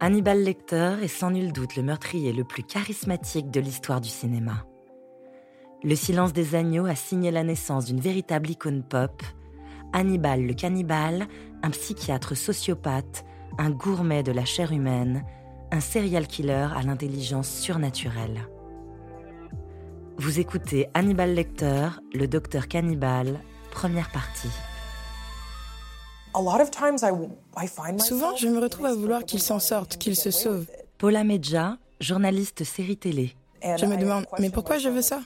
Hannibal Lecter est sans nul doute le meurtrier le plus charismatique de l'histoire du cinéma. Le silence des agneaux a signé la naissance d'une véritable icône pop. Hannibal le cannibale, un psychiatre sociopathe, un gourmet de la chair humaine, un serial killer à l'intelligence surnaturelle. Vous écoutez Hannibal Lecter, le docteur cannibale, première partie. Souvent, je me retrouve à vouloir qu'il s'en sorte, qu'il se sauve. Paula Medja, journaliste série télé. Je me demande, mais pourquoi je veux ça?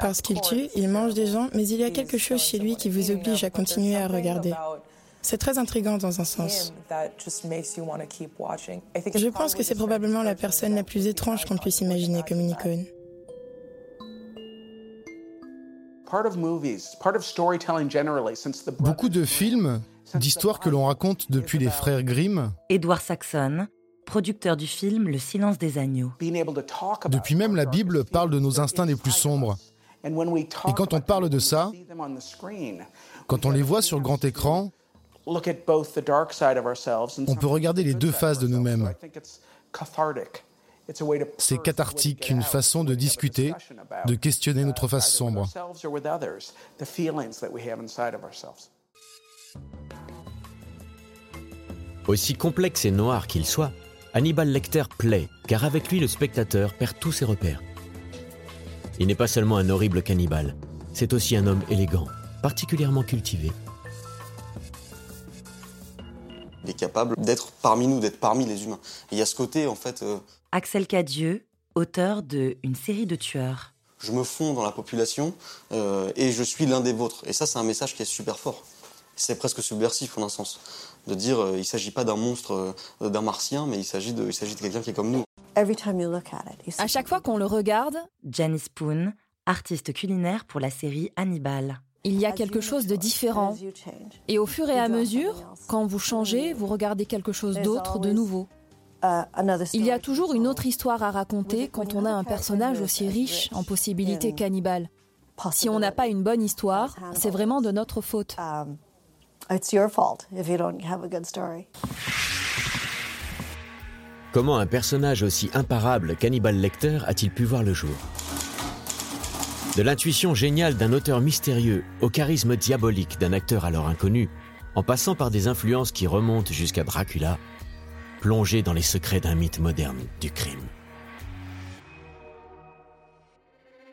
Parce qu'il tue, il mange des gens, mais il y a quelque chose chez lui qui vous oblige à continuer à regarder. C'est très intrigant dans un sens. Je pense que c'est probablement la personne la plus étrange qu'on puisse imaginer comme une icône. Beaucoup de films, d'histoires que l'on raconte depuis les frères Grimm. Edward Saxon, producteur du film Le silence des agneaux. Depuis même la Bible parle de nos instincts les plus sombres. Et quand on parle de ça, quand on les voit sur le grand écran, on peut regarder les deux faces de nous-mêmes. C'est cathartique, une façon de discuter, de questionner notre face sombre. Aussi complexe et noir qu'il soit, Hannibal Lecter plaît, car avec lui le spectateur perd tous ses repères. Il n'est pas seulement un horrible cannibale, c'est aussi un homme élégant, particulièrement cultivé. Il est capable d'être parmi nous, d'être parmi les humains. il y a ce côté, en fait, euh, Axel Cadieux, auteur de Une série de tueurs. Je me fonds dans la population euh, et je suis l'un des vôtres. Et ça, c'est un message qui est super fort. C'est presque subversif en un sens. De dire, euh, il ne s'agit pas d'un monstre, euh, d'un martien, mais il s'agit de, de quelqu'un qui est comme nous. À chaque fois qu'on le regarde, Janice Spoon, artiste culinaire pour la série Hannibal. Il y a quelque chose de différent. Et au fur et à mesure, quand vous changez, vous regardez quelque chose d'autre, de nouveau. Il y a toujours une autre histoire à raconter quand on a un personnage aussi riche en possibilités cannibales. Si on n'a pas une bonne histoire, c'est vraiment de notre faute. Comment un personnage aussi imparable qu'Hannibal Lecter a-t-il pu voir le jour? De l'intuition géniale d'un auteur mystérieux au charisme diabolique d'un acteur alors inconnu, en passant par des influences qui remontent jusqu'à Dracula, plongé dans les secrets d'un mythe moderne du crime.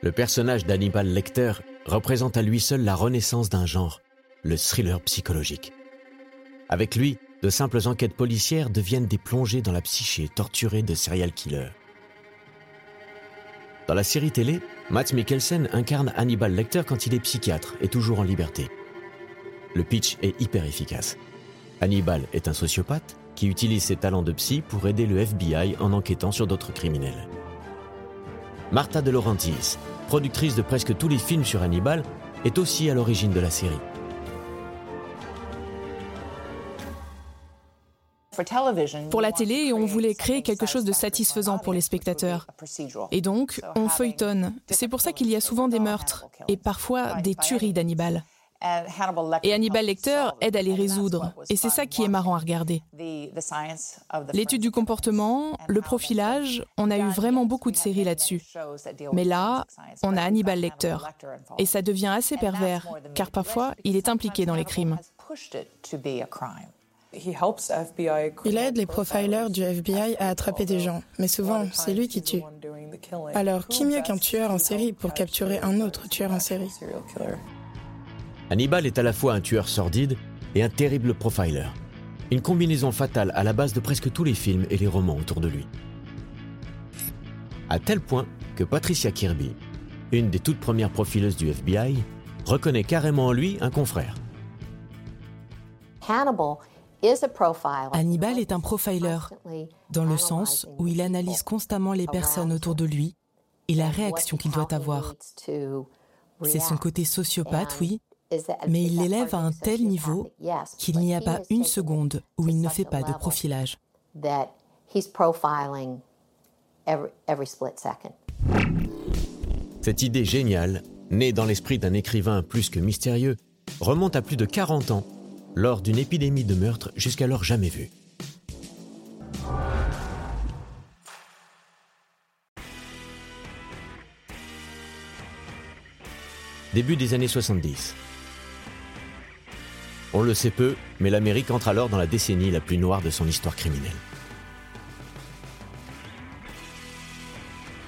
Le personnage d'Hannibal Lecter représente à lui seul la renaissance d'un genre, le thriller psychologique. Avec lui, de simples enquêtes policières deviennent des plongées dans la psyché torturée de serial killers. Dans la série télé, Matt Mikkelsen incarne Hannibal Lecter quand il est psychiatre et toujours en liberté. Le pitch est hyper efficace. Hannibal est un sociopathe qui utilise ses talents de psy pour aider le FBI en enquêtant sur d'autres criminels. Martha De Laurentiis, productrice de presque tous les films sur Hannibal, est aussi à l'origine de la série. Pour la télé, on voulait créer quelque chose de satisfaisant pour les spectateurs. Et donc, on feuilletonne. C'est pour ça qu'il y a souvent des meurtres et parfois des tueries d'Hannibal. Et Hannibal Lecter aide à les résoudre. Et c'est ça qui est marrant à regarder. L'étude du comportement, le profilage, on a eu vraiment beaucoup de séries là-dessus. Mais là, on a Hannibal Lecter. Et ça devient assez pervers, car parfois, il est impliqué dans les crimes. Il aide les profilers du FBI à attraper des gens, mais souvent, c'est lui qui tue. Alors, qui mieux qu'un tueur en série pour capturer un autre tueur en série? Hannibal est à la fois un tueur sordide et un terrible profiler. Une combinaison fatale à la base de presque tous les films et les romans autour de lui. À tel point que Patricia Kirby, une des toutes premières profileuses du FBI, reconnaît carrément en lui un confrère. Hannibal est un profiler, dans le sens où il analyse constamment les personnes autour de lui et la réaction qu'il doit avoir. C'est son côté sociopathe, oui, mais il l'élève à un tel niveau qu'il n'y a pas une seconde où il ne fait pas de profilage. Cette idée géniale, née dans l'esprit d'un écrivain plus que mystérieux, remonte à plus de 40 ans, lors d'une épidémie de meurtres jusqu'alors jamais vue. Début des années 70. On le sait peu, mais l'Amérique entre alors dans la décennie la plus noire de son histoire criminelle.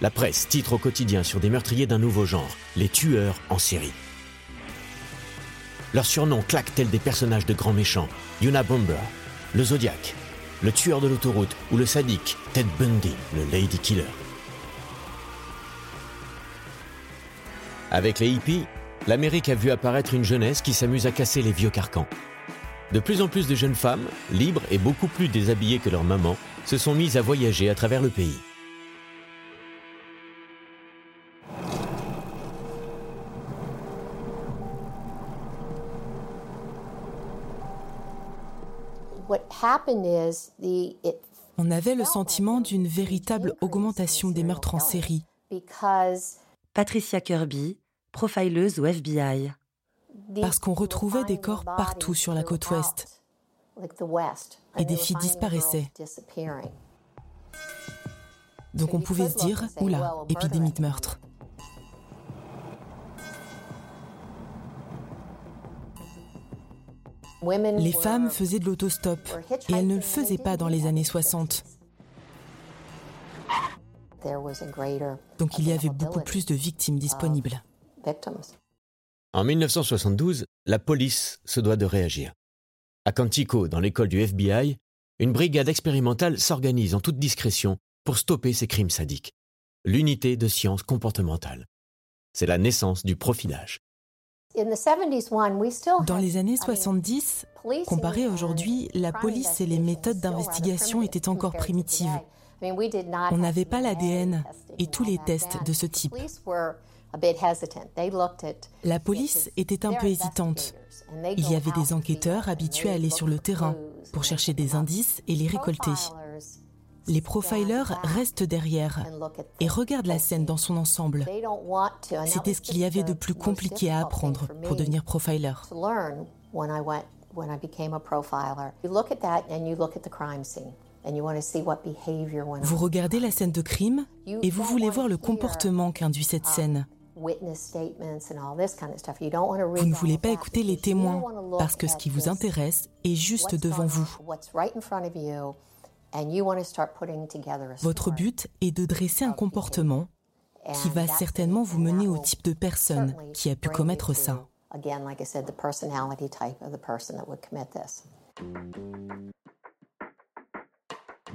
La presse titre au quotidien sur des meurtriers d'un nouveau genre, les tueurs en série. Leurs surnoms claquent tels des personnages de grands méchants, Yuna Bomber, le Zodiac, le tueur de l'autoroute ou le sadique Ted Bundy, le Lady Killer. Avec les hippies, l'Amérique a vu apparaître une jeunesse qui s'amuse à casser les vieux carcans. De plus en plus de jeunes femmes, libres et beaucoup plus déshabillées que leurs mamans, se sont mises à voyager à travers le pays. On avait le sentiment d'une véritable augmentation des meurtres en série. Patricia Kirby, profileuse au FBI. Parce qu'on retrouvait des corps partout sur la côte ouest. Et des filles disparaissaient. Donc on pouvait se dire, oula, épidémie de meurtre. Les femmes faisaient de l'autostop et elles ne le faisaient pas dans les années 60. Donc il y avait beaucoup plus de victimes disponibles. En 1972, la police se doit de réagir. À Quantico, dans l'école du FBI, une brigade expérimentale s'organise en toute discrétion pour stopper ces crimes sadiques. L'unité de sciences comportementales. C'est la naissance du profilage. Dans les années 70, comparé à aujourd'hui, la police et les méthodes d'investigation étaient encore primitives. On n'avait pas l'ADN et tous les tests de ce type. La police était un peu hésitante. Il y avait des enquêteurs habitués à aller sur le terrain pour chercher des indices et les récolter. Les profilers restent derrière et regardent la scène dans son ensemble. C'était ce qu'il y avait de plus compliqué à apprendre pour devenir profiler. Vous regardez la scène de crime et vous voulez voir le comportement qu'induit cette scène. Vous ne voulez pas écouter les témoins parce que ce qui vous intéresse est juste devant vous. Votre but est de dresser un comportement qui va certainement vous mener au type de personne qui a pu commettre ça.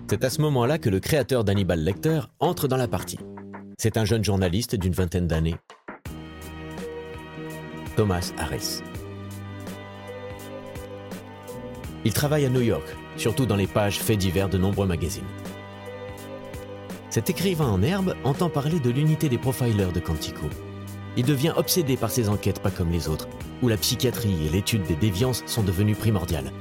C'est à ce moment-là que le créateur d'Hannibal Lecter entre dans la partie. C'est un jeune journaliste d'une vingtaine d'années, Thomas Harris. Il travaille à New York, surtout dans les pages faits divers de nombreux magazines. Cet écrivain en herbe entend parler de l'unité des profilers de Quantico. Il devient obsédé par ces enquêtes pas comme les autres, où la psychiatrie et l'étude des déviances sont devenues primordiales.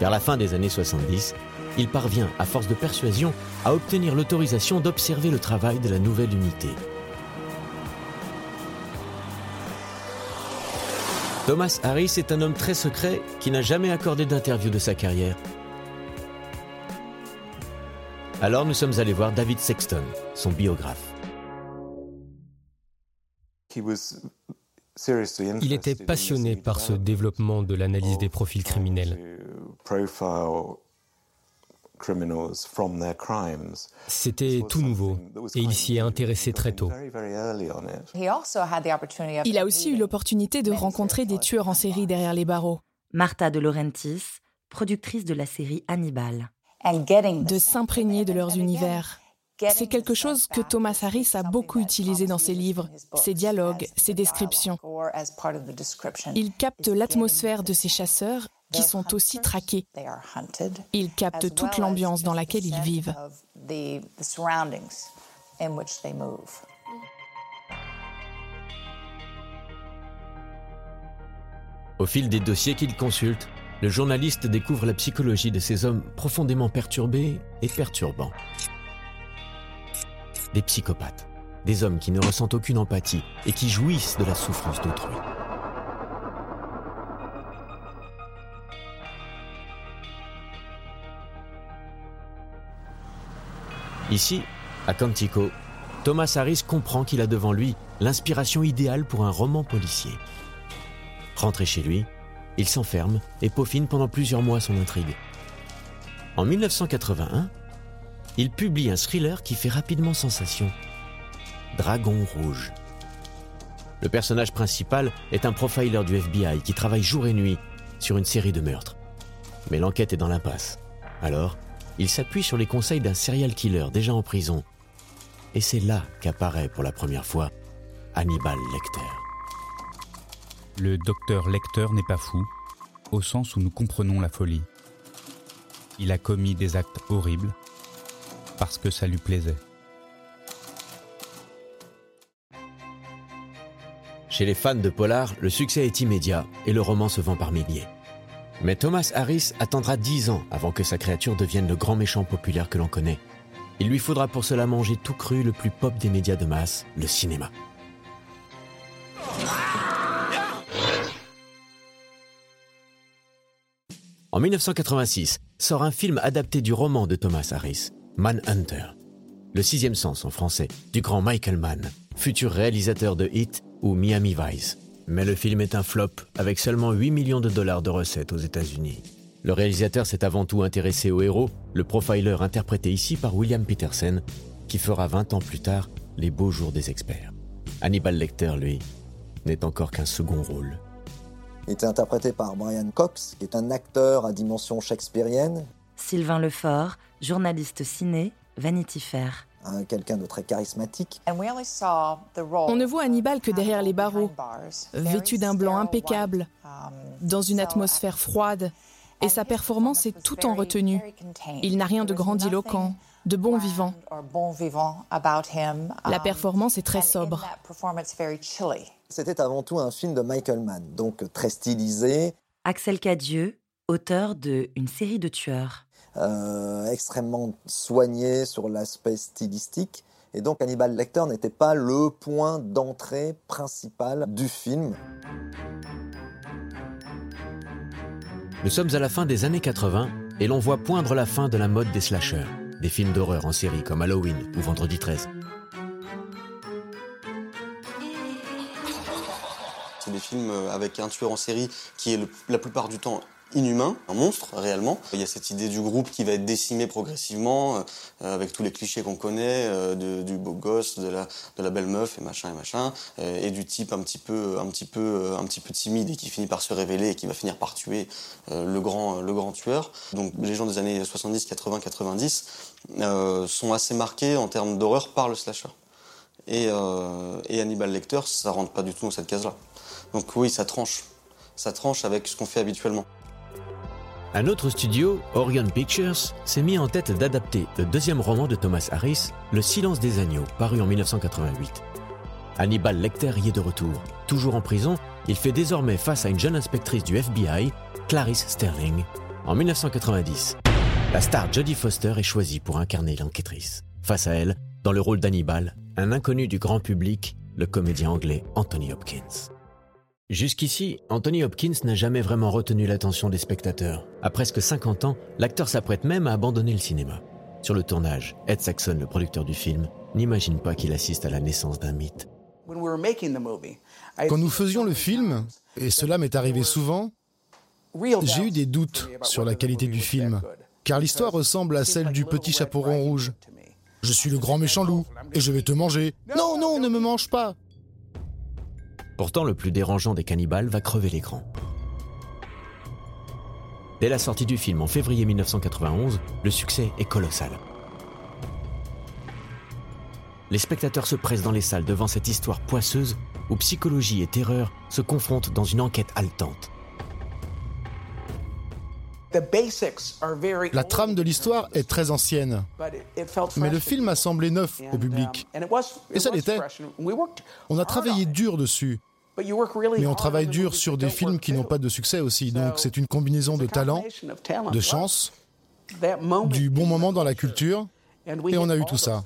Vers la fin des années 70, il parvient, à force de persuasion, à obtenir l'autorisation d'observer le travail de la nouvelle unité. Thomas Harris est un homme très secret qui n'a jamais accordé d'interview de sa carrière. Alors nous sommes allés voir David Sexton, son biographe. Il était passionné par ce développement de l'analyse des profils criminels. C'était tout nouveau et il s'y est intéressé très tôt. Il a aussi eu l'opportunité de rencontrer des tueurs en série derrière les barreaux. Martha de Laurentiis, productrice de la série Hannibal. De s'imprégner de leurs univers. C'est quelque chose que Thomas Harris a beaucoup utilisé dans ses livres, ses dialogues, ses descriptions. Il capte l'atmosphère de ces chasseurs qui sont aussi traqués. Ils captent toute l'ambiance dans laquelle ils vivent. Au fil des dossiers qu'il consulte, le journaliste découvre la psychologie de ces hommes profondément perturbés et perturbants. Des psychopathes, des hommes qui ne ressentent aucune empathie et qui jouissent de la souffrance d'autrui. Ici, à Quantico, Thomas Harris comprend qu'il a devant lui l'inspiration idéale pour un roman policier. Rentré chez lui, il s'enferme et peaufine pendant plusieurs mois son intrigue. En 1981, il publie un thriller qui fait rapidement sensation. Dragon Rouge. Le personnage principal est un profiler du FBI qui travaille jour et nuit sur une série de meurtres. Mais l'enquête est dans l'impasse. Alors, il s'appuie sur les conseils d'un serial killer déjà en prison. Et c'est là qu'apparaît pour la première fois Hannibal Lecter. Le docteur Lecter n'est pas fou, au sens où nous comprenons la folie. Il a commis des actes horribles parce que ça lui plaisait. Chez les fans de Polar, le succès est immédiat et le roman se vend par milliers. Mais Thomas Harris attendra dix ans avant que sa créature devienne le grand méchant populaire que l'on connaît. Il lui faudra pour cela manger tout cru le plus pop des médias de masse, le cinéma. En 1986, sort un film adapté du roman de Thomas Harris, Manhunter. Le sixième sens en français, du grand Michael Mann, futur réalisateur de Hit ou Miami Vice. Mais le film est un flop, avec seulement 8 millions de dollars de recettes aux États-Unis. Le réalisateur s'est avant tout intéressé au héros, le profiler interprété ici par William Peterson, qui fera 20 ans plus tard les beaux jours des experts. Hannibal Lecter, lui, n'est encore qu'un second rôle. Il était interprété par Brian Cox, qui est un acteur à dimension shakespearienne. Sylvain Lefort, journaliste ciné, Vanity Fair quelqu'un de très charismatique. On ne voit Hannibal que derrière les barreaux, vêtu d'un blanc impeccable, dans une atmosphère froide, et sa performance est tout en retenue. Il n'a rien de grandiloquent, de bon vivant. La performance est très sobre. C'était avant tout un film de Michael Mann, donc très stylisé. Axel Cadieux, auteur de Une série de tueurs. Euh, extrêmement soigné sur l'aspect stylistique. Et donc Hannibal Lecter n'était pas le point d'entrée principal du film. Nous sommes à la fin des années 80 et l'on voit poindre la fin de la mode des slashers, des films d'horreur en série comme Halloween ou Vendredi 13. C'est des films avec un tueur en série qui est la plupart du temps inhumain, un monstre réellement. Il y a cette idée du groupe qui va être décimé progressivement, euh, avec tous les clichés qu'on connaît, euh, du beau gosse, de la, de la belle meuf et machin et machin, euh, et du type un petit peu, un petit peu, un petit peu timide et qui finit par se révéler et qui va finir par tuer le grand, le grand tueur. Donc les gens des années 70, 80, 90 sont assez marqués en termes d'horreur par le slasher. Et, et Hannibal Lecter, ça rentre pas du tout dans cette case-là. Donc oui, ça tranche. Ça tranche avec ce qu'on fait habituellement. Un autre studio, Orion Pictures, s'est mis en tête d'adapter le deuxième roman de Thomas Harris, Le silence des agneaux, paru en 1988. Hannibal Lecter y est de retour. Toujours en prison, il fait désormais face à une jeune inspectrice du FBI, Clarice Sterling. En 1990, la star Jodie Foster est choisie pour incarner l'enquêtrice. Face à elle, dans le rôle d'Hannibal, un inconnu du grand public, le comédien anglais Anthony Hopkins. Jusqu'ici, Anthony Hopkins n'a jamais vraiment retenu l'attention des spectateurs. À presque 50 ans, l'acteur s'apprête même à abandonner le cinéma. Sur le tournage, Ed Saxon, le producteur du film, n'imagine pas qu'il assiste à la naissance d'un mythe. Quand nous faisions le film, et cela m'est arrivé souvent, j'ai eu des doutes sur la qualité du film, car l'histoire ressemble à celle du petit chaperon rouge. Je suis le grand méchant loup, et je vais te manger. Non, non, ne me mange pas Pourtant, le plus dérangeant des cannibales va crever l'écran. Dès la sortie du film en février 1991, le succès est colossal. Les spectateurs se pressent dans les salles devant cette histoire poisseuse où psychologie et terreur se confrontent dans une enquête haletante. La trame de l'histoire est très ancienne, mais le film a semblé neuf au public. Et ça l'était. On a travaillé dur dessus. Mais on travaille dur sur des films qui n'ont pas de succès aussi. Donc c'est une combinaison de talent, de chance, du bon moment dans la culture, et on a eu tout ça.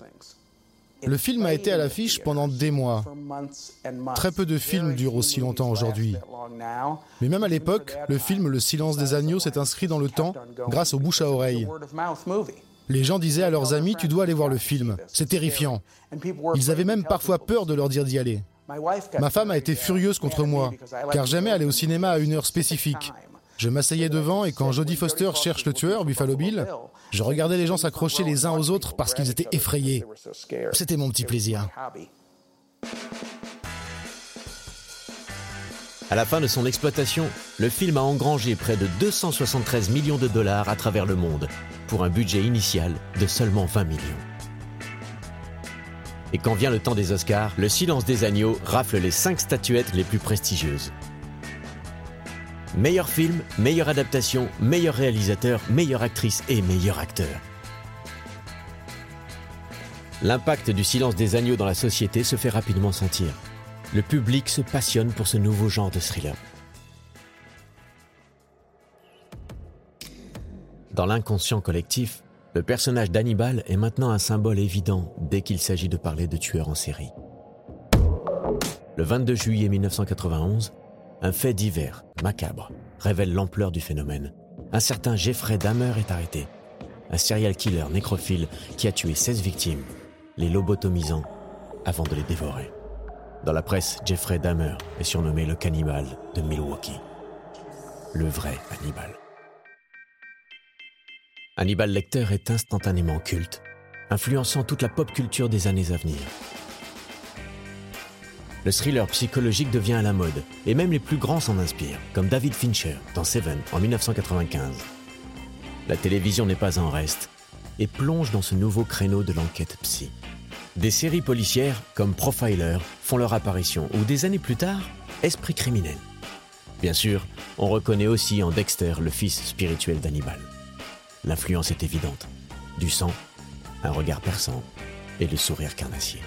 Le film a été à l'affiche pendant des mois. Très peu de films durent aussi longtemps aujourd'hui. Mais même à l'époque, le film Le silence des agneaux s'est inscrit dans le temps grâce aux bouche à oreille. Les gens disaient à leurs amis, tu dois aller voir le film, c'est terrifiant. Ils avaient même parfois peur de leur dire d'y aller. Ma femme a été furieuse contre moi, car j'aimais aller au cinéma à une heure spécifique. Je m'asseyais devant et quand Jodie Foster cherche le tueur, Buffalo Bill, je regardais les gens s'accrocher les uns aux autres parce qu'ils étaient effrayés. C'était mon petit plaisir. À la fin de son exploitation, le film a engrangé près de 273 millions de dollars à travers le monde, pour un budget initial de seulement 20 millions. Et quand vient le temps des Oscars, Le Silence des Agneaux rafle les 5 statuettes les plus prestigieuses. Meilleur film, meilleure adaptation, meilleur réalisateur, meilleure actrice et meilleur acteur. L'impact du silence des agneaux dans la société se fait rapidement sentir. Le public se passionne pour ce nouveau genre de thriller. Dans l'inconscient collectif, le personnage d'Hannibal est maintenant un symbole évident dès qu'il s'agit de parler de tueurs en série. Le 22 juillet 1991, un fait divers, macabre, révèle l'ampleur du phénomène. Un certain Jeffrey Dahmer est arrêté. Un serial killer nécrophile qui a tué 16 victimes, les lobotomisant avant de les dévorer. Dans la presse, Jeffrey Dahmer est surnommé le cannibale de Milwaukee. Le vrai Hannibal. Hannibal Lecter est instantanément culte, influençant toute la pop culture des années à venir le thriller psychologique devient à la mode, et même les plus grands s'en inspirent, comme David Fincher dans Seven en 1995. La télévision n'est pas en reste, et plonge dans ce nouveau créneau de l'enquête psy. Des séries policières comme Profiler font leur apparition, ou des années plus tard, Esprit criminel. Bien sûr, on reconnaît aussi en Dexter le fils spirituel d'Hannibal. L'influence est évidente. Du sang, un regard perçant et le sourire carnassier.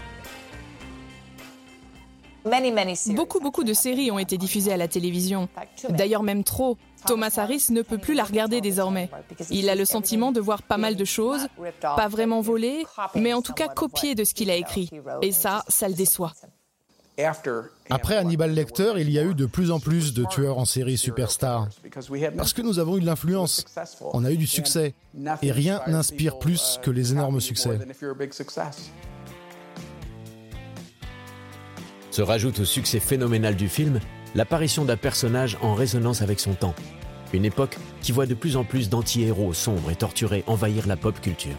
Beaucoup, beaucoup de séries ont été diffusées à la télévision. D'ailleurs, même trop. Thomas Harris ne peut plus la regarder désormais. Il a le sentiment de voir pas mal de choses, pas vraiment volées, mais en tout cas copiées de ce qu'il a écrit. Et ça, ça le déçoit. Après Hannibal Lecter, il y a eu de plus en plus de tueurs en série superstars. Parce que nous avons eu de l'influence, on a eu du succès. Et rien n'inspire plus que les énormes succès. Se rajoute au succès phénoménal du film l'apparition d'un personnage en résonance avec son temps. Une époque qui voit de plus en plus d'anti-héros sombres et torturés envahir la pop culture.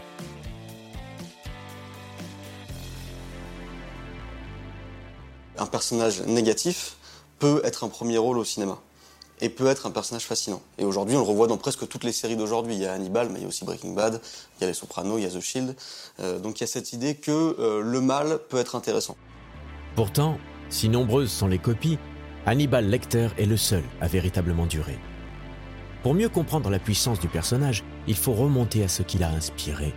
Un personnage négatif peut être un premier rôle au cinéma et peut être un personnage fascinant. Et aujourd'hui, on le revoit dans presque toutes les séries d'aujourd'hui. Il y a Hannibal, mais il y a aussi Breaking Bad, il y a Les Sopranos, il y a The Shield. Euh, donc il y a cette idée que euh, le mal peut être intéressant. Pourtant, si nombreuses sont les copies, Hannibal Lecter est le seul à véritablement durer. Pour mieux comprendre la puissance du personnage, il faut remonter à ce qui l'a inspiré,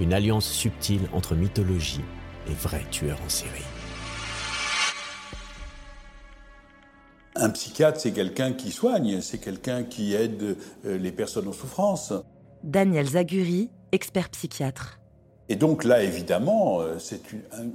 une alliance subtile entre mythologie et vrai tueur en série. Un psychiatre, c'est quelqu'un qui soigne, c'est quelqu'un qui aide euh, les personnes en souffrance. Daniel Zaguri, expert psychiatre. Et donc là, évidemment, euh, c'est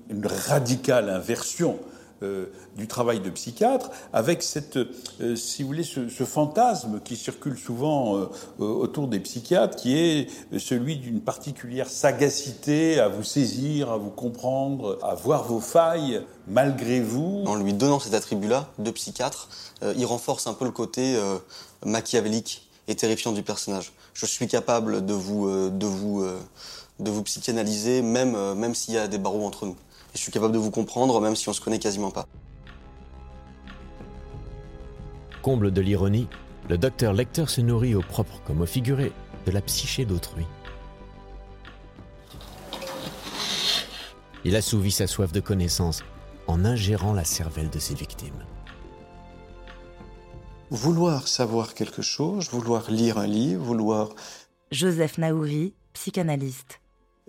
une, radicale inversion euh, du travail de psychiatre, avec cette, euh, si vous voulez, ce, fantasme qui circule souvent autour des psychiatres, qui est celui d'une particulière sagacité à vous saisir, à vous comprendre, à voir vos failles malgré vous. En lui donnant cet attribut-là de psychiatre, il renforce un peu le côté machiavélique et terrifiant du personnage. Je suis capable de vous, de vous de vous psychanalyser, même, euh, même s'il y a des barreaux entre nous. Et je suis capable de vous comprendre, même si on se connaît quasiment pas. Comble de l'ironie, le docteur Lecter se nourrit au propre comme au figuré de la psyché d'autrui. Il assouvit sa soif de connaissance en ingérant la cervelle de ses victimes. Vouloir savoir quelque chose, vouloir lire un livre, vouloir... Joseph Naouri, psychanalyste.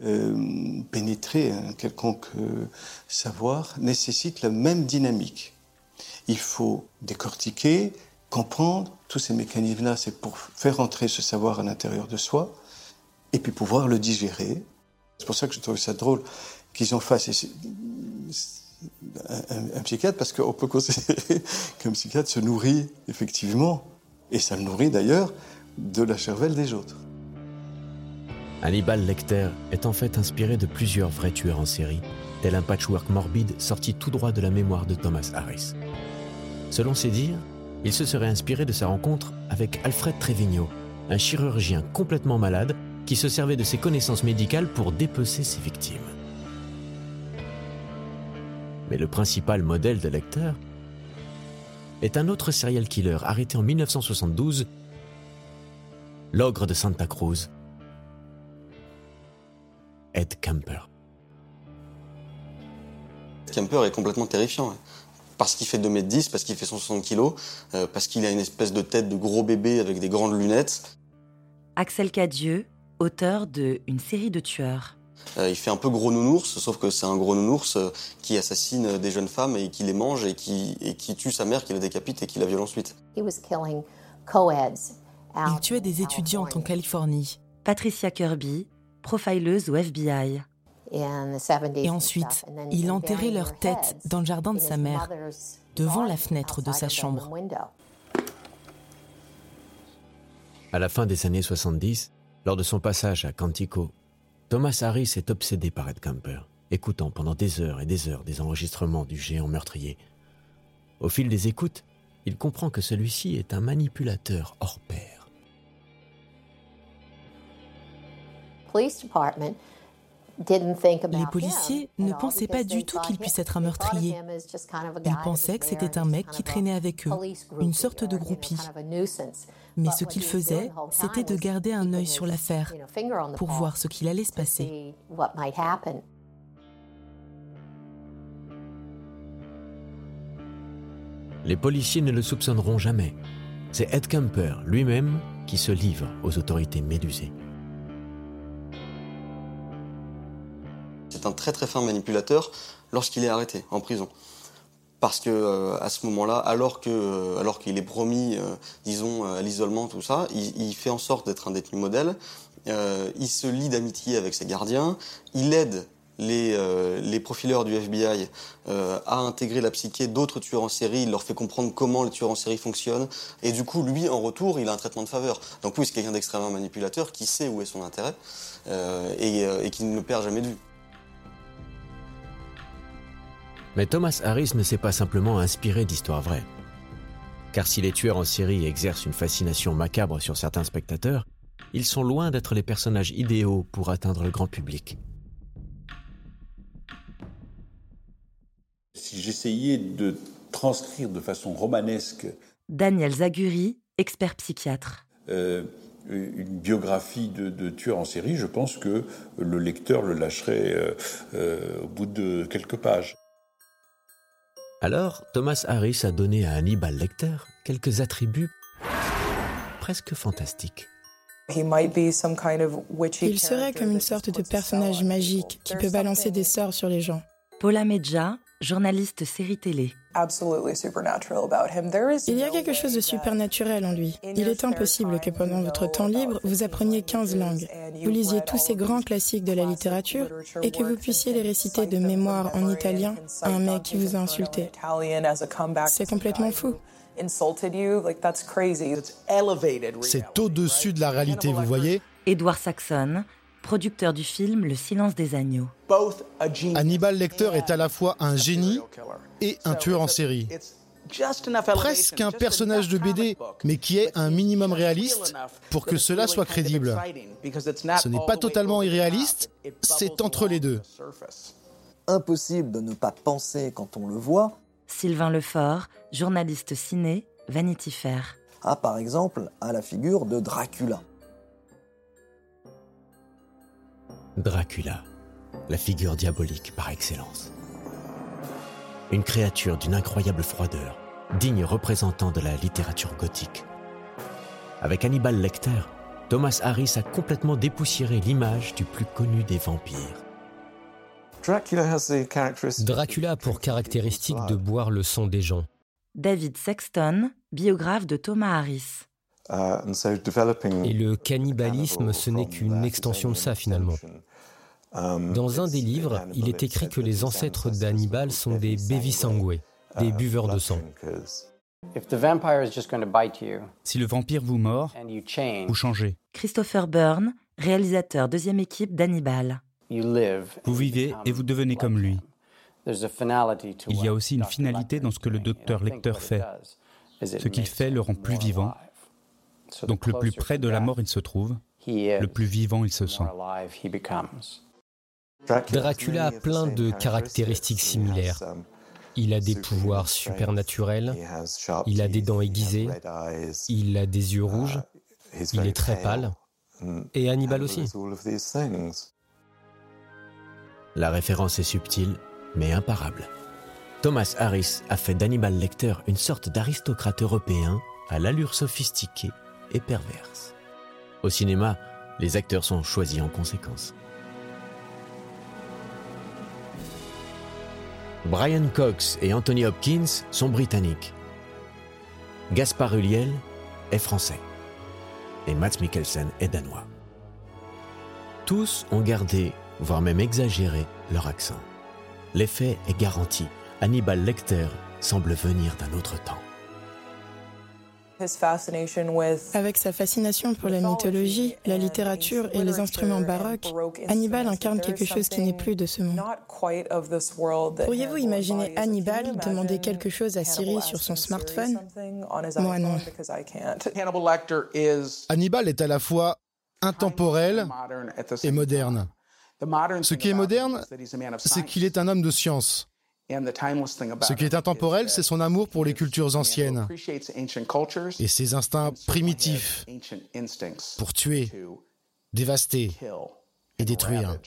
Euh, pénétrer un quelconque euh, savoir nécessite la même dynamique. Il faut décortiquer, comprendre tous ces mécanismes-là, c'est pour faire entrer ce savoir à l'intérieur de soi et puis pouvoir le digérer. C'est pour ça que je trouve ça drôle qu'ils en fassent un, un, psychiatre parce qu'on peut considérer qu'un psychiatre se nourrit effectivement, et ça le nourrit d'ailleurs, de la cervelle des autres. Hannibal Lecter est en fait inspiré de plusieurs vrais tueurs en série tel un patchwork morbide sorti tout droit de la mémoire de Thomas Harris. Selon ses dires, il se serait inspiré de sa rencontre avec Alfred Trevigno, un chirurgien complètement malade qui se servait de ses connaissances médicales pour dépecer ses victimes. Mais le principal modèle de Lecter est un autre serial killer arrêté en 1972, l'ogre de Santa Cruz, Ed Kemper. Kemper est complètement terrifiant. Parce qu'il fait 2m10, parce qu'il fait 160 kg, euh, parce qu'il a une espèce de tête de gros bébé avec des grandes lunettes. Axel Cadieux, auteur de Une série de tueurs. Euh, il fait un peu gros nounours, sauf que c'est un gros nounours euh, qui assassine des jeunes femmes et qui les mange et qui, et qui tue sa mère, qui la décapite et qui la viole ensuite. Il tuait des étudiantes en Californie. Patricia Kirby, profileuse au FBI. Et ensuite, il enterrait leurs têtes dans le jardin de sa mère, devant la fenêtre de sa chambre. À la fin des années 70, lors de son passage à Quantico, Thomas Harris est obsédé par Ed Camper, écoutant pendant des heures et des heures des enregistrements du géant meurtrier. Au fil des écoutes, il comprend que celui-ci est un manipulateur hors pair. Les policiers ne pensaient pas du tout qu'il puisse être un meurtrier. Ils pensaient que c'était un mec qui traînait avec eux, une sorte de groupie. Mais ce qu'il faisait, c'était de garder un œil sur l'affaire pour voir ce qu'il allait se passer. Les policiers ne le soupçonneront jamais. C'est Ed Kemper lui-même qui se livre aux autorités médusées. Un très très fin manipulateur lorsqu'il est arrêté en prison. Parce que euh, à ce moment-là, alors que euh, alors qu'il est promis, euh, disons, à l'isolement, tout ça, il, fait en sorte d'être un détenu modèle. il se lie d'amitié avec ses gardiens. Il aide les, les profileurs du FBI à intégrer la psyché d'autres tueurs en série. Il leur fait comprendre comment les tueurs en série fonctionnent. Et du coup, lui, en retour, il a un traitement de faveur. Donc oui, c'est quelqu'un d'extrêmement manipulateur qui sait où est son intérêt et, et qui ne le perd jamais de vue. Mais Thomas Harris ne s'est pas simplement inspiré d'histoires vraies. Car si les tueurs en série exercent une fascination macabre sur certains spectateurs, ils sont loin d'être les personnages idéaux pour atteindre le grand public. Si j'essayais de transcrire de façon romanesque Daniel Zaguri, expert psychiatre. Euh, une biographie de, tueur en série, je pense que le lecteur le lâcherait euh, euh, au bout de quelques pages. Alors, Thomas Harris a donné à Hannibal Lecter quelques attributs presque fantastiques. Il serait comme une sorte de personnage magique qui peut balancer des sorts sur les gens. Paula Medja, journaliste série télé. Il y a quelque chose de supernaturel en lui. Il est impossible que pendant votre temps libre, vous appreniez 15 langues, vous lisiez tous ces grands classiques de la littérature et que vous puissiez les réciter de mémoire en italien à un mec qui vous a insulté. C'est complètement fou. C'est au-dessus de la réalité, vous voyez? Edward Saxon, producteur du film Le silence des agneaux. Hannibal Lecter est à la fois un génie et un tueur en série. Presque un personnage de BD, mais qui est un minimum réaliste pour que cela soit crédible. Ce n'est pas totalement irréaliste, c'est entre les deux. Impossible de ne pas penser quand on le voit. Sylvain Lefort, journaliste ciné, Vanity Fair. Ah, par exemple, à la figure de Dracula. Dracula, la figure diabolique par excellence. Une créature d'une incroyable froideur, digne représentant de la littérature gothique. Avec Hannibal Lecter, Thomas Harris a complètement dépoussiéré l'image du plus connu des vampires. Dracula a pour caractéristique de boire le sang des gens. David Sexton, biographe de Thomas Harris. Uh, Et le cannibalisme, ce n'est qu'une extension de ça finalement. Um, Dans un des livres, il est écrit que les ancêtres d'Hannibal sont des bevisangwe, des uh, buveurs de sang. Si le vampire vous mord, vous changez. Christopher Byrne, réalisateur deuxième équipe d'Hannibal. Vous vivez et vous devenez comme lui. Il y a aussi une finalité dans ce que le docteur Lecter fait. Ce qu'il fait le rend plus vivant. Donc le plus près de la mort il se trouve, le plus vivant il se sent. Dracula a plein de caractéristiques similaires. Il a des pouvoirs supernaturels, il a des dents aiguisées, il a des yeux rouges, il est très pâle, et Hannibal aussi. La référence est subtile, mais imparable. Thomas Harris a fait d'Hannibal Lecter une sorte d'aristocrate européen à l'allure sophistiquée et perverse. Au cinéma, les acteurs sont choisis en conséquence. Brian Cox et Anthony Hopkins sont britanniques. Gaspard Ulliel est français. Et Matt Mikkelsen est danois. Tous ont gardé, voire même exagéré, leur accent. L'effet est garanti. Hannibal Lecter semble venir d'un autre temps. Avec sa fascination pour la mythologie, la littérature et les instruments baroques, Hannibal incarne quelque chose qui n'est plus de ce monde. Pourriez-vous imaginer Hannibal demander quelque chose à Siri sur son smartphone? Moi non. Hannibal est à la fois intemporel et moderne. Ce qui est moderne, c'est qu'il est un homme de science. Ce qui est intemporel, c'est son amour pour les cultures anciennes. et ses instincts primitifs pour tuer, dévaster et détruire.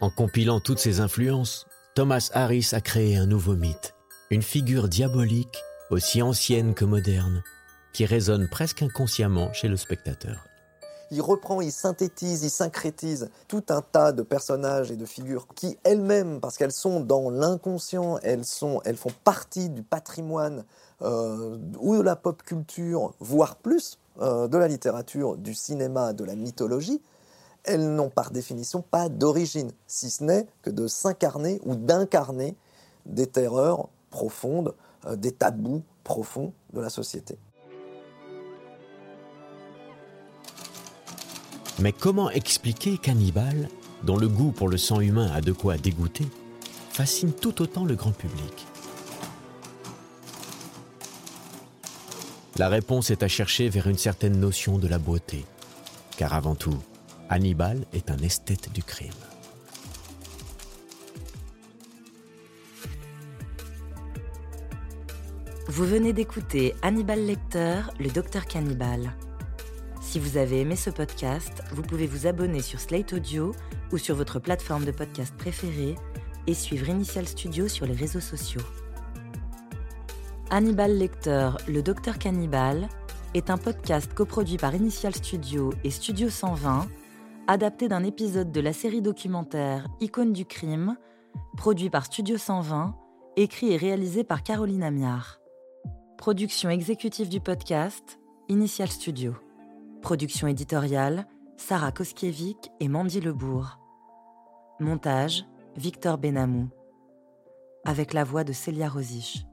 En compilant toutes ces influences, Thomas Harris a créé un nouveau mythe, une figure diabolique aussi ancienne que moderne, qui résonne presque inconsciemment chez le spectateur il reprend, il synthétise, il syncrétise tout un tas de personnages et de figures qui elles-mêmes, parce qu'elles sont dans l'inconscient, elles, elles font partie du patrimoine euh, ou de la pop culture, voire plus, euh, de la littérature, du cinéma, de la mythologie, elles n'ont par définition pas d'origine, si ce n'est que de s'incarner ou d'incarner des terreurs profondes, euh, des tabous profonds de la société. Mais comment expliquer qu'Hannibal, dont le goût pour le sang humain a de quoi dégoûter, fascine tout autant le grand public? La réponse est à chercher vers une certaine notion de la beauté, car avant tout, Hannibal est un esthète du crime. Vous venez d'écouter Hannibal Lecter, le docteur cannibale. Si vous avez aimé ce podcast, vous pouvez vous abonner sur Slate Audio ou sur votre plateforme de podcast préférée et suivre Initial Studio sur les réseaux sociaux. Hannibal Lecter, le docteur cannibale, est un podcast coproduit par Initial Studio et Studio 120, adapté d'un épisode de la série documentaire Icône du crime, produit par Studio 120, écrit et réalisé par Caroline Amiard. Production exécutive du podcast, Initial Studio. Production éditoriale, Sarah Koskiewicz et Mandy Lebourg. Montage, Victor Benamou. Avec la voix de Célia Rosich.